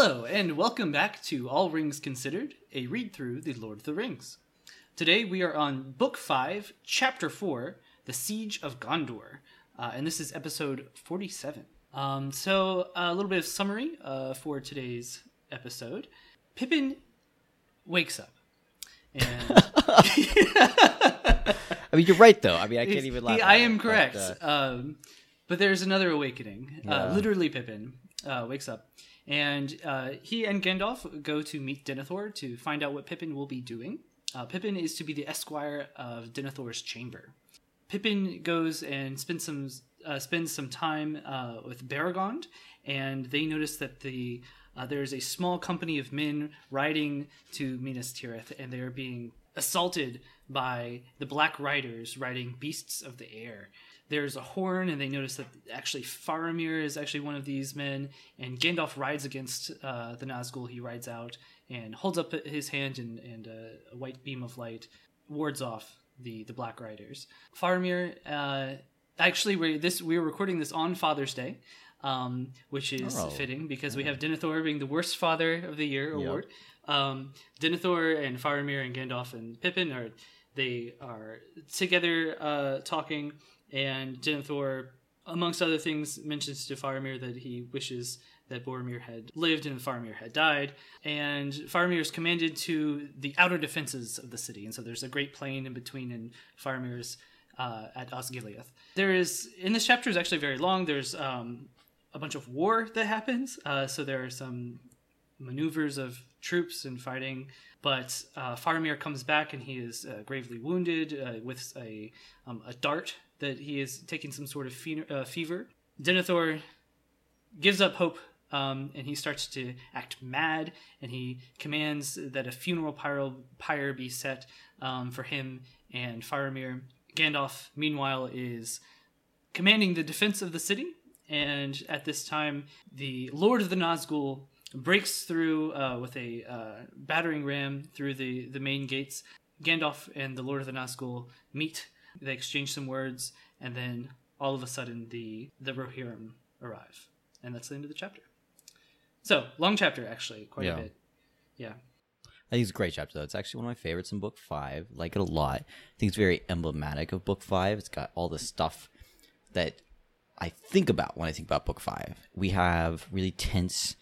Hello, and welcome back to All Rings Considered, a read through The Lord of the Rings. Today we are on Book 5, Chapter 4, The Siege of Gondor, uh, and this is episode 47. Um, so, a little bit of summary uh, for today's episode. Pippin wakes up. And I mean, you're right, though. I mean, I can't even laugh. I it, am but, correct. uh, um, but there's another awakening. Uh, Yeah. literally, Pippin uh, wakes up, and uh, he and Gandalf go to meet Denethor to find out what Pippin will be doing. Uh, Pippin is to be the esquire of Denethor's chamber. Pippin goes and spends some uh, spends some time uh, with Beregond, and they notice that the uh, there is a small company of men riding to Minas Tirith, and they are being assaulted by the Black Riders riding beasts of the air. There's a horn, and they notice that actually Faramir is actually one of these men, and Gandalf rides against uh, the Nazgul. He rides out and holds up his hand, and, and uh, a white beam of light wards off the the Black Riders. Faramir, uh, actually, we this we were recording this on Father's Day, um, which is Oh. fitting because we have Denethor being the worst father of the year award. Um, Denethor and Faramir and Gandalf and Pippin are they are together uh, talking, and Denethor, amongst other things, mentions to Faramir that he wishes that Boromir had lived and Faramir had died. And Faramir is commanded to the outer defenses of the city, and so there's a great plain in between, and Faramir's uh, at Osgiliath. There is in this chapter is actually very long. There's um, a bunch of war that happens, uh, so there are some maneuvers of troops and fighting. But uh, Faramir comes back and he is uh, gravely wounded uh, with a um, a dart that he is taking some sort of fe- uh, fever. Denethor gives up hope um, and he starts to act mad and he commands that a funeral pyre, pyre be set um, for him and Faramir. Gandalf, meanwhile, is commanding the defense of the city. And at this time, the Lord of the Nazgul breaks through uh, with a uh, battering ram through the, the main gates. Gandalf and the Lord of the Nazgul meet. They exchange some words, and then all of a sudden, the the Rohirrim arrive, and that's the end of the chapter. So long chapter, actually, quite Yeah. a bit. Yeah, I think it's a great chapter, though. It's actually one of my favorites in book five. Like it a lot. I think it's very emblematic of book five. It's got all the stuff that I think about when I think about book five. We have really tense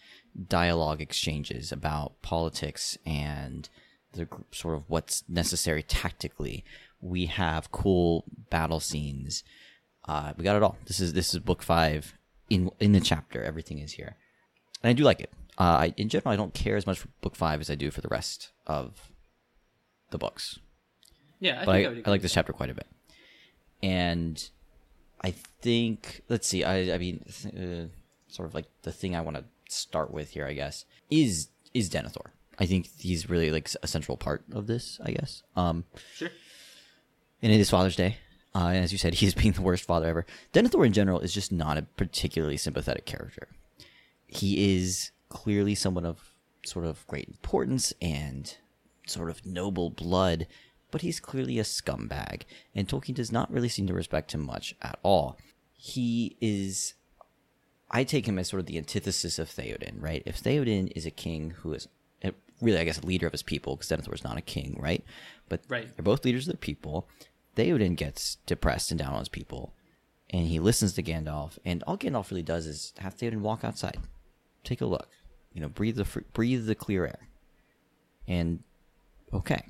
dialogue exchanges about politics and the sort of what's necessary tactically. We have cool battle scenes. Uh, we got it all. This is this is book five in in the chapter. Everything is here, and I do like it. Uh, I, in general, I don't care as much for book five as I do for the rest of the books yeah. I but think I, I, I, like this chapter quite a bit. And I think, let's see, I, I mean, uh, sort of like the thing I want to start with here, I guess, is is Denethor. I think he's really like a central part of this, I guess. Um. Sure. And it is Father's Day. Uh, and as you said, he is being the worst father ever. Denethor in general is just not a particularly sympathetic character. He is clearly someone of sort of great importance and sort of noble blood, but he's clearly a scumbag, and Tolkien does not really seem to respect him much at all. He is. I take him as sort of the antithesis of Theoden, right? If Theoden is a king who is eh, really, I guess, a leader of his people, because Denethor is not a king, right? But Right. they're both leaders of the people. Theoden gets depressed and down on his people, and he listens to Gandalf. And all Gandalf really does is have Theoden walk outside, take a look, you know, breathe the fr- breathe the clear air, and okay,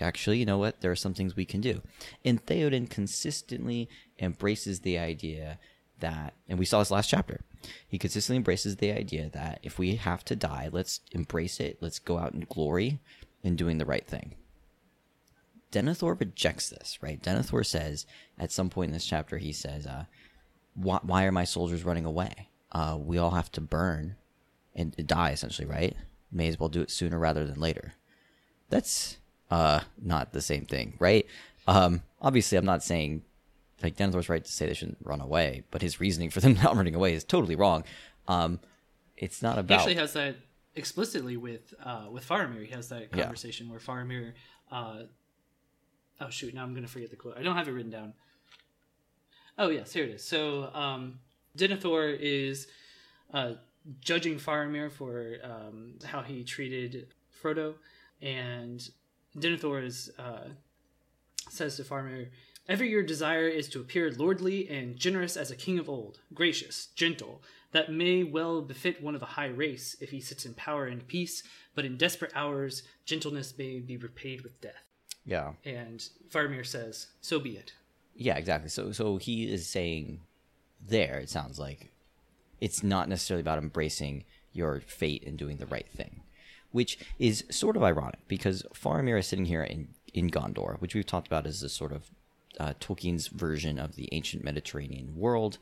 actually, you know what? There are some things we can do. And Theoden consistently embraces the idea that, and we saw this last chapter, he consistently embraces the idea that if we have to die, let's embrace it. Let's go out in glory in doing the right thing. Denethor rejects this, right? Denethor says at some point in this chapter, he says, uh, why, why are my soldiers running away? Uh, we all have to burn and die, essentially, right? May as well do it sooner rather than later. That's uh, not the same thing, right? Um, obviously, I'm not saying like Denethor's right to say they shouldn't run away, but his reasoning for them not running away is totally wrong. Um, it's not about. He actually has that explicitly with uh, with Faramir. He has that Yeah. conversation where Faramir. Uh, oh shoot! Now I'm to forget the quote. I don't have it written down. Oh yes, here it is. So um, Denethor is uh, judging Faramir for um, how he treated Frodo, and Denethor is uh, says to Faramir, "Ever your desire is to appear lordly and generous as a king of old, gracious, gentle." That may well befit one of a high race if he sits in power and peace, but in desperate hours, gentleness may be repaid with death. Yeah. And Faramir says, "So be it." Yeah, exactly. So so he is saying there, it sounds like it's not necessarily about embracing your fate and doing the right thing. Which is sort of ironic because Faramir is sitting here in, in Gondor, which we've talked about as a sort of uh, Tolkien's version of the ancient Mediterranean world.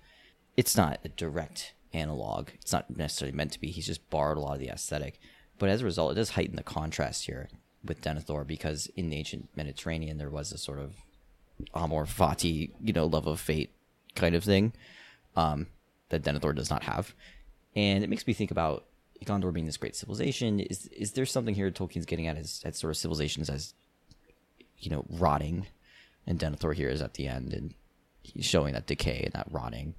It's not a direct analog. It's not necessarily meant to be. He's just borrowed a lot of the aesthetic. But as a result, it does heighten the contrast here with Denethor because in the ancient Mediterranean there was a sort of amor fati, you know, love of fate kind of thing um, that Denethor does not have. And it makes me think about Gondor being this great civilization. Is is there something here Tolkien's getting at as at sort of civilizations as you know rotting, and Denethor here is at the end and he's showing that decay and that rotting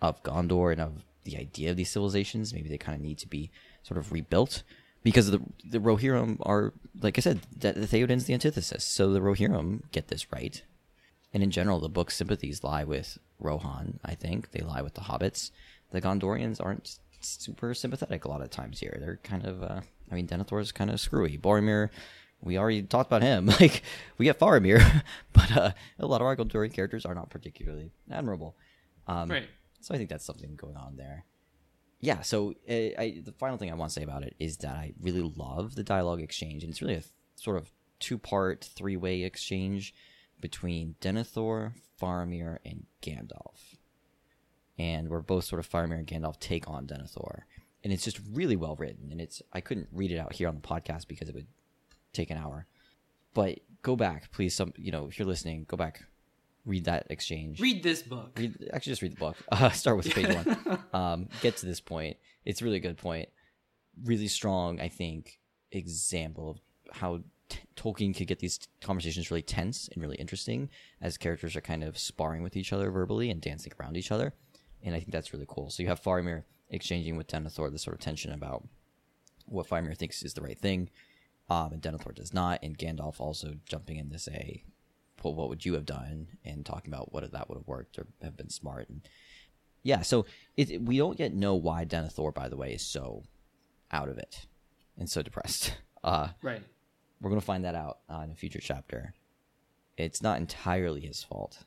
of Gondor and of the idea of these civilizations. Maybe they kind of need to be sort of rebuilt because the the Rohirrim are, like I said, the, the Theoden's the antithesis. So the Rohirrim get this right, and in general, the book's sympathies lie with Rohan. I think they lie with the hobbits. The Gondorians aren't super sympathetic a lot of times here. They're kind of, uh, I mean, Denethor's kind of screwy. Boromir, we already talked about him. Like we get Faramir, but uh, a lot of our Gondorian characters are not particularly admirable. Um, Right. so I think that's something going on there. Yeah. So uh, I, the final thing I want to say about it is that I really love the dialogue exchange, and it's really a th- sort of two-part, three-way exchange between Denethor, Faramir, and Gandalf. And where both sort of Faramir and Gandalf take on Denethor, and it's just really well written. And it's I couldn't read it out here on the podcast because it would take an hour. But go back, please. Some you know if you're listening, go back, read that exchange. Read this book. read actually just read the book. Uh, start with page one. Um, get to this point. It's a really good point. Really strong i think example of how t- tolkien could get these conversations really tense and really interesting as characters are kind of sparring with each other verbally and dancing around each other. And i think that's really cool. So you have faramir exchanging with denethor this sort of tension about what faramir thinks is the right thing um, and denethor does not and gandalf also jumping in to say well, what would you have done and talking about what if that would have worked or have been smart. And yeah so it, we don't yet know why denethor by the way is so out of it and so depressed. Uh Right. we're gonna find that out uh, in a future chapter. It's not entirely his fault.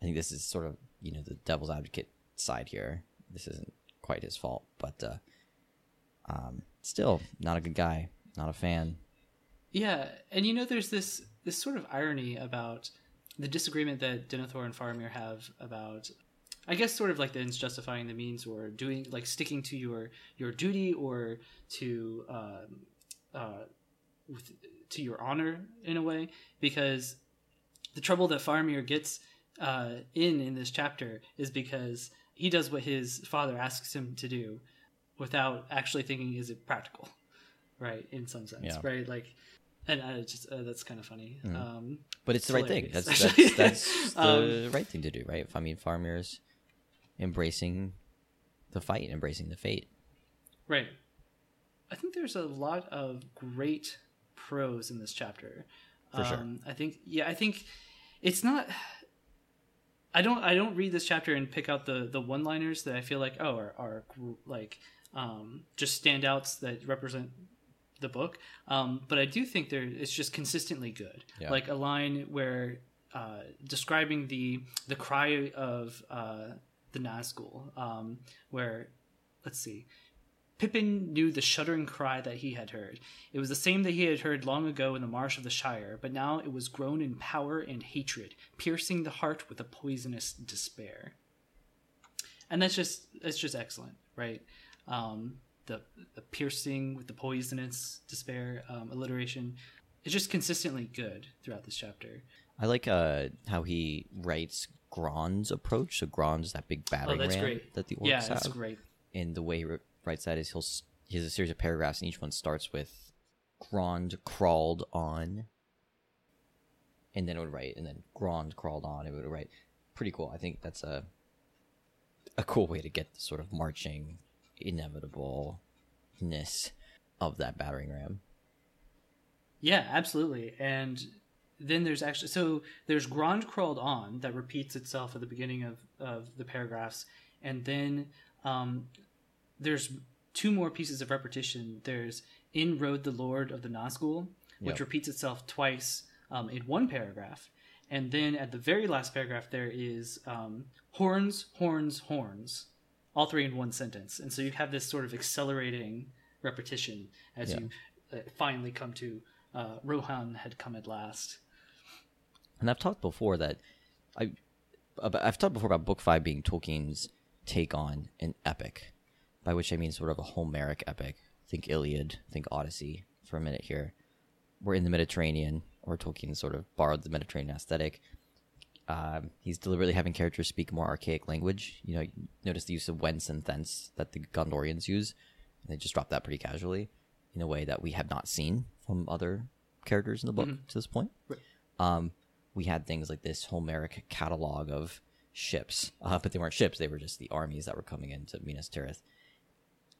I think this is sort of you know the devil's advocate side here. This isn't quite his fault but uh um still not a good guy not a fan. Yeah, and you know, there's this this sort of irony about the disagreement that Denethor and Faramir have about, I guess, sort of like the ends justifying the means, or doing like sticking to your your duty, or to um, uh, with, to your honor in a way, because the trouble that Faramir gets uh, in in this chapter is because he does what his father asks him to do, without actually thinking is it practical, right? In some sense, Yeah. right? Like, and I just uh, that's kind of funny. Um, But it's the right thing. That's that's, that's the Um, right thing to do, right? I mean, Faramir's embracing the fight, embracing the fate. Right. I think there's a lot of great prose in this chapter. For sure. um, I think yeah, I think it's not I don't I don't read this chapter and pick out the the one-liners that I feel like oh are, are like um, just standouts that represent the book. Um, but I do think there it's just consistently good. Yeah. Like a line where uh, describing the the cry of uh, the Nazgul, um, where let's see, Pippin knew the shuddering cry that he had heard. It was the same that he had heard long ago in the marsh of the Shire, but now it was grown in power and hatred, piercing the heart with a poisonous despair. And that's just that's just excellent, right? Um, the the piercing with the poisonous despair um, alliteration is just consistently good throughout this chapter. I like uh, how he writes Grond's approach. So Grond's that big battering Oh, ram great. that the orcs yeah, have. that's great. And the way he writes that is he'll he has a series of paragraphs, and each one starts with Grond crawled on, and then it would write, and then Grond crawled on. It would write. Pretty cool. I think that's a a cool way to get the sort of marching inevitableness of that battering ram. Yeah, absolutely. And then there's actually so there's Grond crawled on that repeats itself at the beginning of, of the paragraphs, and then um, there's two more pieces of repetition. There's in rode the Lord of the Nazgul, which Yep. repeats itself twice um, in one paragraph, and then at the very last paragraph there is um, horns, horns, horns, all three in one sentence, and so you have this sort of accelerating repetition as Yeah. you uh, finally come to uh, Rohan had come at last. And I've talked before that I about, I've talked before about book five being Tolkien's take on an epic, by which I mean sort of a Homeric epic. Think Iliad, think Odyssey for a minute here. We're in the Mediterranean, or Tolkien sort of borrowed the Mediterranean aesthetic. Um, he's deliberately having characters speak more archaic language. You know, you notice the use of whence and thence that the Gondorians use. They just drop that pretty casually in a way that we have not seen from other characters in the book to this point. Um, we had things like this Homeric catalog of ships, uh, but they weren't ships; they were just the armies that were coming into Minas Tirith.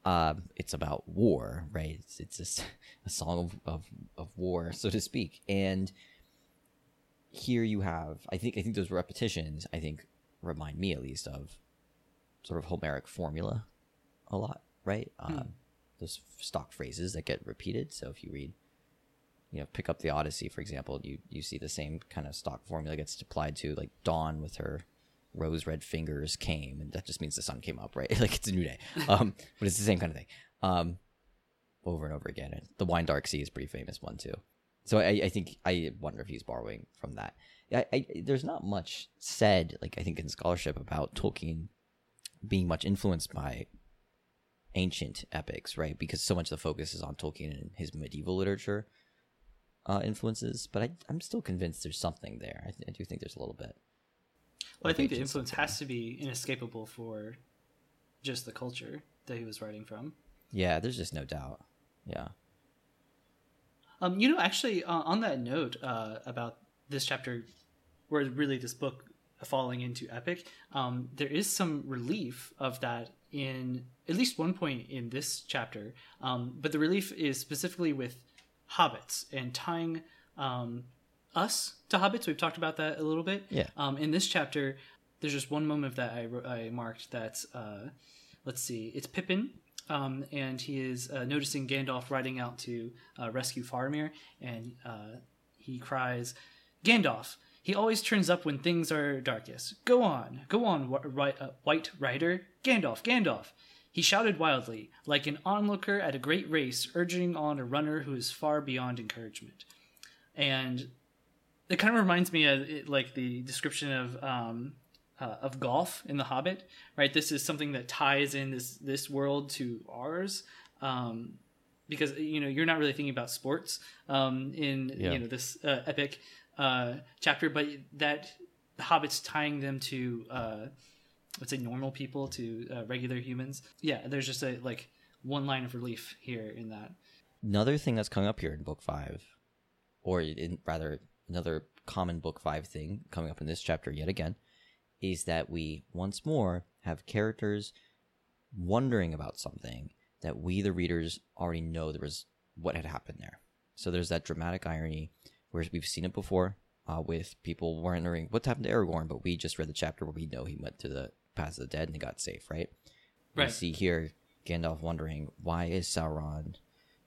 Um, it's about war, right? It's, it's just a song of, of, of war, so to speak. And here you have, I think, I think those repetitions, I think, remind me at least of sort of Homeric formula a lot, right? Um, those stock phrases that get repeated. So if you read you know, pick up the Odyssey, for example, you you see the same kind of stock formula gets applied to like Dawn with her rose red fingers came, and that just means the sun came up, right? like it's a new day. Um, but it's the same kind of thing. Um, over and over again. And the Wine Dark Sea is a pretty famous one too. So I, I think I wonder if he's borrowing from that. I, I, there's not much said, like I think in scholarship about Tolkien being much influenced by ancient epics, right? Because so much of the focus is on Tolkien and his medieval literature uh, influences. But I, I'm still convinced there's something there. I, I do think there's a little bit. Well, I think the influence has to be inescapable for just the culture that he was writing from. Yeah, there's just no doubt. Yeah. Um, you know, actually, uh, on that note uh, about this chapter, where really this book falling into epic, um, there is some relief of that in at least one point in this chapter. Um, but the relief is specifically with hobbits and tying um, us to hobbits. We've talked about that a little bit. Yeah. Um, in this chapter, there's just one moment that I, I marked that's, uh, let's see, it's Pippin. Um, and he is uh, noticing Gandalf riding out to uh, rescue Faramir, and uh, he cries, "Gandalf! He always turns up when things are darkest. Go on, go on, uh, White Rider! Gandalf, Gandalf!" He shouted wildly, like an onlooker at a great race, urging on a runner who is far beyond encouragement. And it kind of reminds me of it, like the description of um, uh, of golf in The Hobbit, right? This is something that ties in this this world to ours, um, because you know you're not really thinking about sports um, in Yeah. you know this uh, epic uh, chapter, but that the Hobbits tying them to uh, let's say normal people to uh, regular humans. Yeah, there's just a like one line of relief here in that. Another thing that's coming up here in book five, or in rather another common book five thing coming up in this chapter yet again, is that we once more have characters wondering about something that we the readers already know there was what had happened there. So there's that dramatic irony where we've seen it before uh, with people wondering what happened to Aragorn, but we just read the chapter where we know he went to the paths of the dead and he got safe, right? We Right. see here Gandalf wondering why is Sauron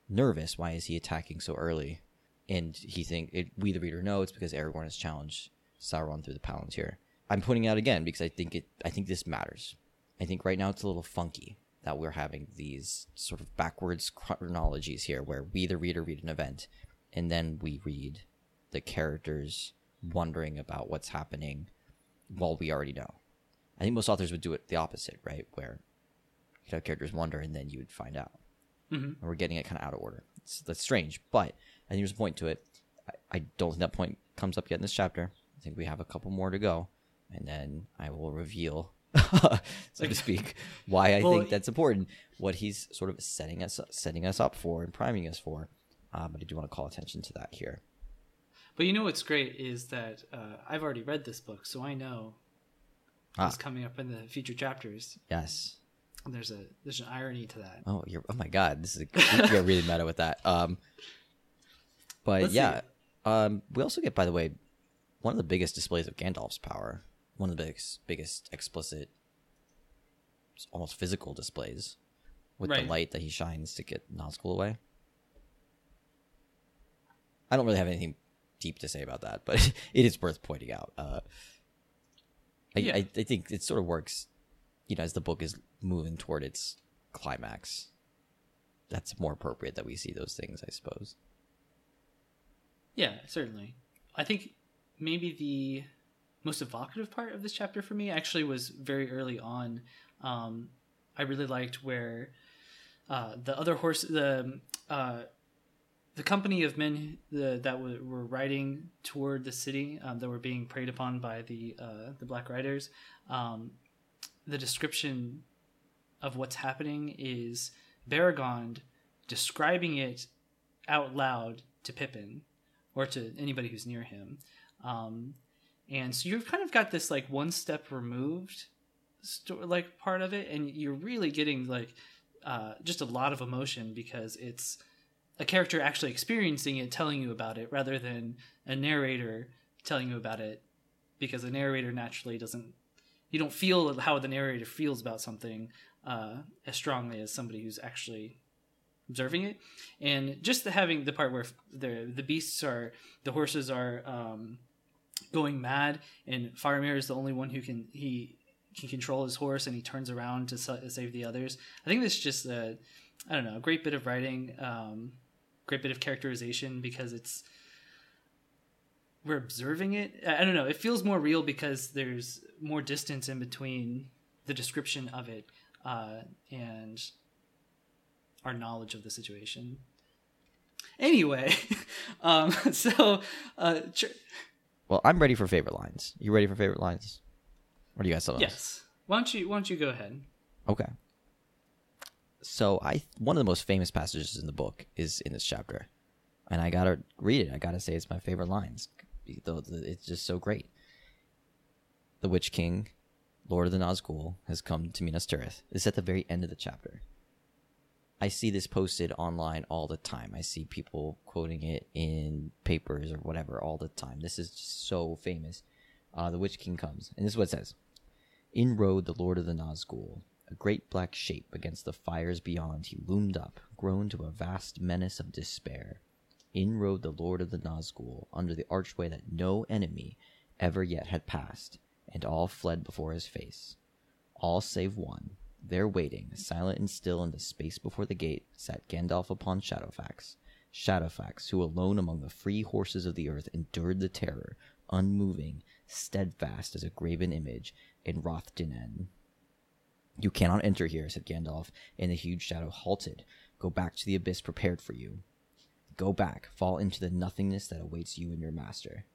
nervous? Why is he attacking so early? And he think it, we the reader know it's because Aragorn has challenged Sauron through the Palantir. I'm pointing out again because I think it. I think this matters. I think right now it's a little funky that we're having these sort of backwards chronologies here, where we the reader read an event, and then we read the characters wondering about what's happening while we already know. I think most authors would do it the opposite, right? Where you have characters wonder and then you would find out. Mhm. And we're getting it kind of out of order. It's, that's strange, but I think there's a point to it. I, I don't think that point comes up yet in this chapter. I think we have a couple more to go, and then I will reveal, so to speak, why I Well, think that's important. What he's sort of setting us setting us up for and priming us for. Um, but I do want to call attention to that here. But you know what's great is that uh, I've already read this book, so I know Ah. what's coming up in the future chapters. Yes, there's a there's an irony to that. Oh, you're. Oh my God, this is. A, you get really meta with that. Um, but Let's yeah, um, we also get, by the way, one of the biggest displays of Gandalf's power. One of the biggest, biggest explicit, almost physical displays with Right. the light that he shines to get Nazgul away. I don't really have anything deep to say about that, but it is worth pointing out. Uh, I, Yeah. I, I think it sort of works, you know, as the book is moving toward its climax. That's more appropriate that we see those things, I suppose. Yeah, certainly. I think maybe the most evocative part of this chapter for me actually was very early on. Um, I really liked where uh, the other horse, the uh, the company of men the, that w- were riding toward the city um, that were being preyed upon by the uh, the Black Riders. Um, the description of what's happening is Beregond describing it out loud to Pippin or to anybody who's near him. Um, and so you've kind of got this like one step removed sto- like part of it and you're really getting like uh, just a lot of emotion because it's a character actually experiencing it telling you about it rather than a narrator telling you about it because a narrator naturally doesn't you don't feel how the narrator feels about something uh, as strongly as somebody who's actually observing it. And just the, having the part where the the beasts are the horses are um, going mad and Faramir is the only one who can he can control his horse and he turns around to sa- save the others. I think this is just a i don't know a great bit of writing um, great bit of characterization because it's we're observing it. I I don't know it feels more real because there's more distance in between the description of it uh, and our knowledge of the situation. Anyway um, so uh, tr- Well, I'm ready for favorite lines. You ready for favorite lines? What do you guys still yes why don't you why don't you go ahead Okay. So I one of the most famous passages in the book is in this chapter, and I gotta read it. I gotta say it's my favorite lines. Though it's just so great. The Witch King, Lord of the Nazgul, has come to Minas Tirith. It's at the very end of the chapter. I see this posted online all the time. I see people quoting it in papers or whatever all the time. This is so famous. Uh, the Witch King comes, and this is what it says. In rode the Lord of the Nazgul, a great black shape against the fires beyond. He loomed up, grown to a vast menace of despair. In rode the Lord of the Nazgul under the archway that no enemy ever yet had passed, and all fled before his face. All save one. There waiting, silent and still in the space before the gate, sat Gandalf upon Shadowfax. Shadowfax, who alone among the free horses of the earth endured the terror, unmoving, steadfast as a graven image, in Rath Dinen. You cannot enter here, said Gandalf, and the huge shadow halted. Go back to the abyss prepared for you. Go back, fall into the nothingness that awaits you and your master.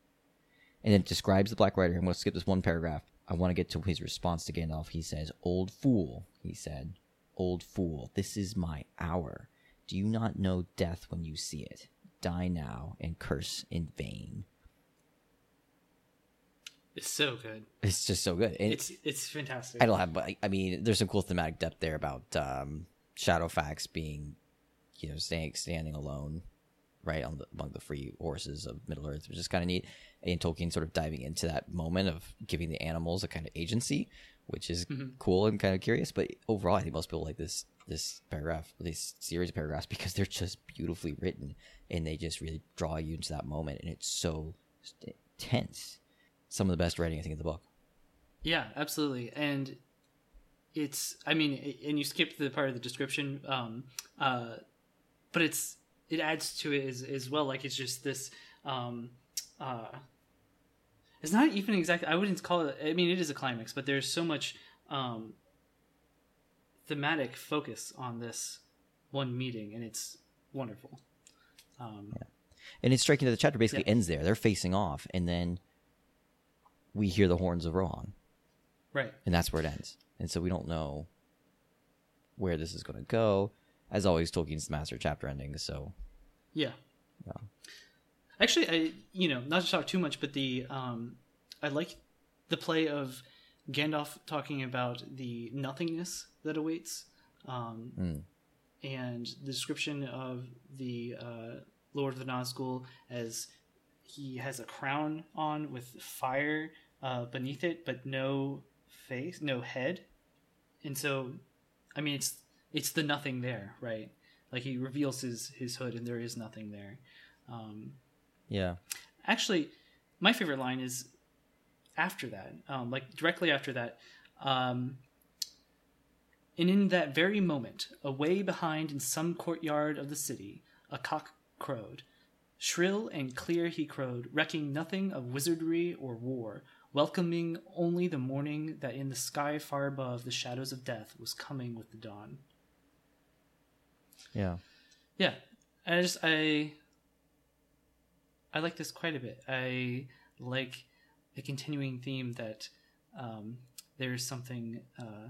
And it describes the Black Rider. I'm going to skip this one paragraph. I want to get to his response to Gandalf. He says, Old fool, he said. Old fool, this is my hour. Do you not know death when you see it? Die now and curse in vain. it's so good It's just so good. And it's it's fantastic I don't have, but I, I mean, there's some cool thematic depth there about um, Shadowfax being, you know, staying standing alone, right on the, among the free horses of Middle Earth, which is kind of neat. And Tolkien sort of diving into that moment of giving the animals a kind of agency, which is cool and kind of curious. But overall, I think most people like this this paragraph, this series of paragraphs, because they're just beautifully written and they just really draw you into that moment, and it's so tense. Some of the best writing I think in the book. Yeah, absolutely. And it's I mean, and you skipped the part of the description, um, uh, but it's it adds to it as, as well. Like it's just this. Um, uh, it's not even exactly. I wouldn't call it. I mean, it is a climax, but there's so much um, thematic focus on this one meeting, and it's wonderful. Um, And it's striking that the chapter basically Yeah. ends there. They're facing off, and then we hear the horns of Rohan, Right. and that's where it ends. And so we don't know where this is going to go. As always, Tolkien's master chapter endings. So Yeah. Yeah. Actually, I you know not to talk too much, but the um, I like the play of Gandalf talking about the nothingness that awaits. Um, Mm. And the description of the uh, Lord of the Nazgul as he has a crown on with fire uh, beneath it, but no face, no head. And so, I mean, it's it's the nothing there, right? Like he reveals his his hood, and there is nothing there. Um, Yeah. actually my favorite line is after that um, like directly after that um, and in that very moment away behind in some courtyard of the city a cock crowed shrill and clear he crowed recking nothing of wizardry or war welcoming only the morning that in the sky far above the shadows of death was coming with the dawn Yeah. yeah. I just i i like this quite a bit. I like the continuing theme that um, there's something uh,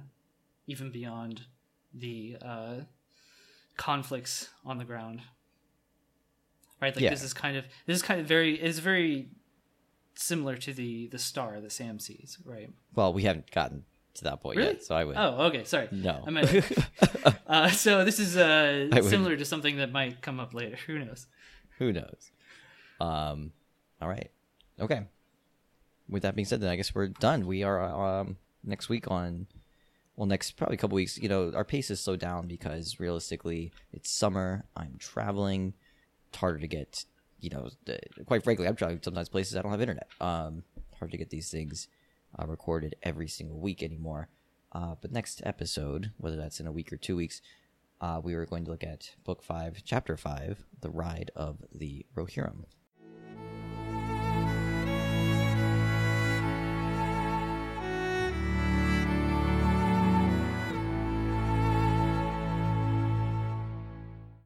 even beyond the uh, conflicts on the ground. Right? Like Yeah. this is kind of this is kind of very is very similar to the the star that sam sees right? Well, we haven't gotten to that point Really? yet, so I would. oh okay sorry No. I meant, uh, so this is uh, similar to something that might come up later who knows Who knows? Um. All right. Okay. With that being said, then I guess we're done. We are um next week on. Well, next probably a couple weeks. You know, our pace is slowed down because realistically, it's summer. I'm traveling. It's harder to get. You know, quite frankly, I'm traveling sometimes places I don't have internet. Um, hard to get these things uh, recorded every single week anymore. Uh, but next episode, whether that's in a week or two weeks, uh, we are going to look at book five, chapter five, the ride of the Rohirrim.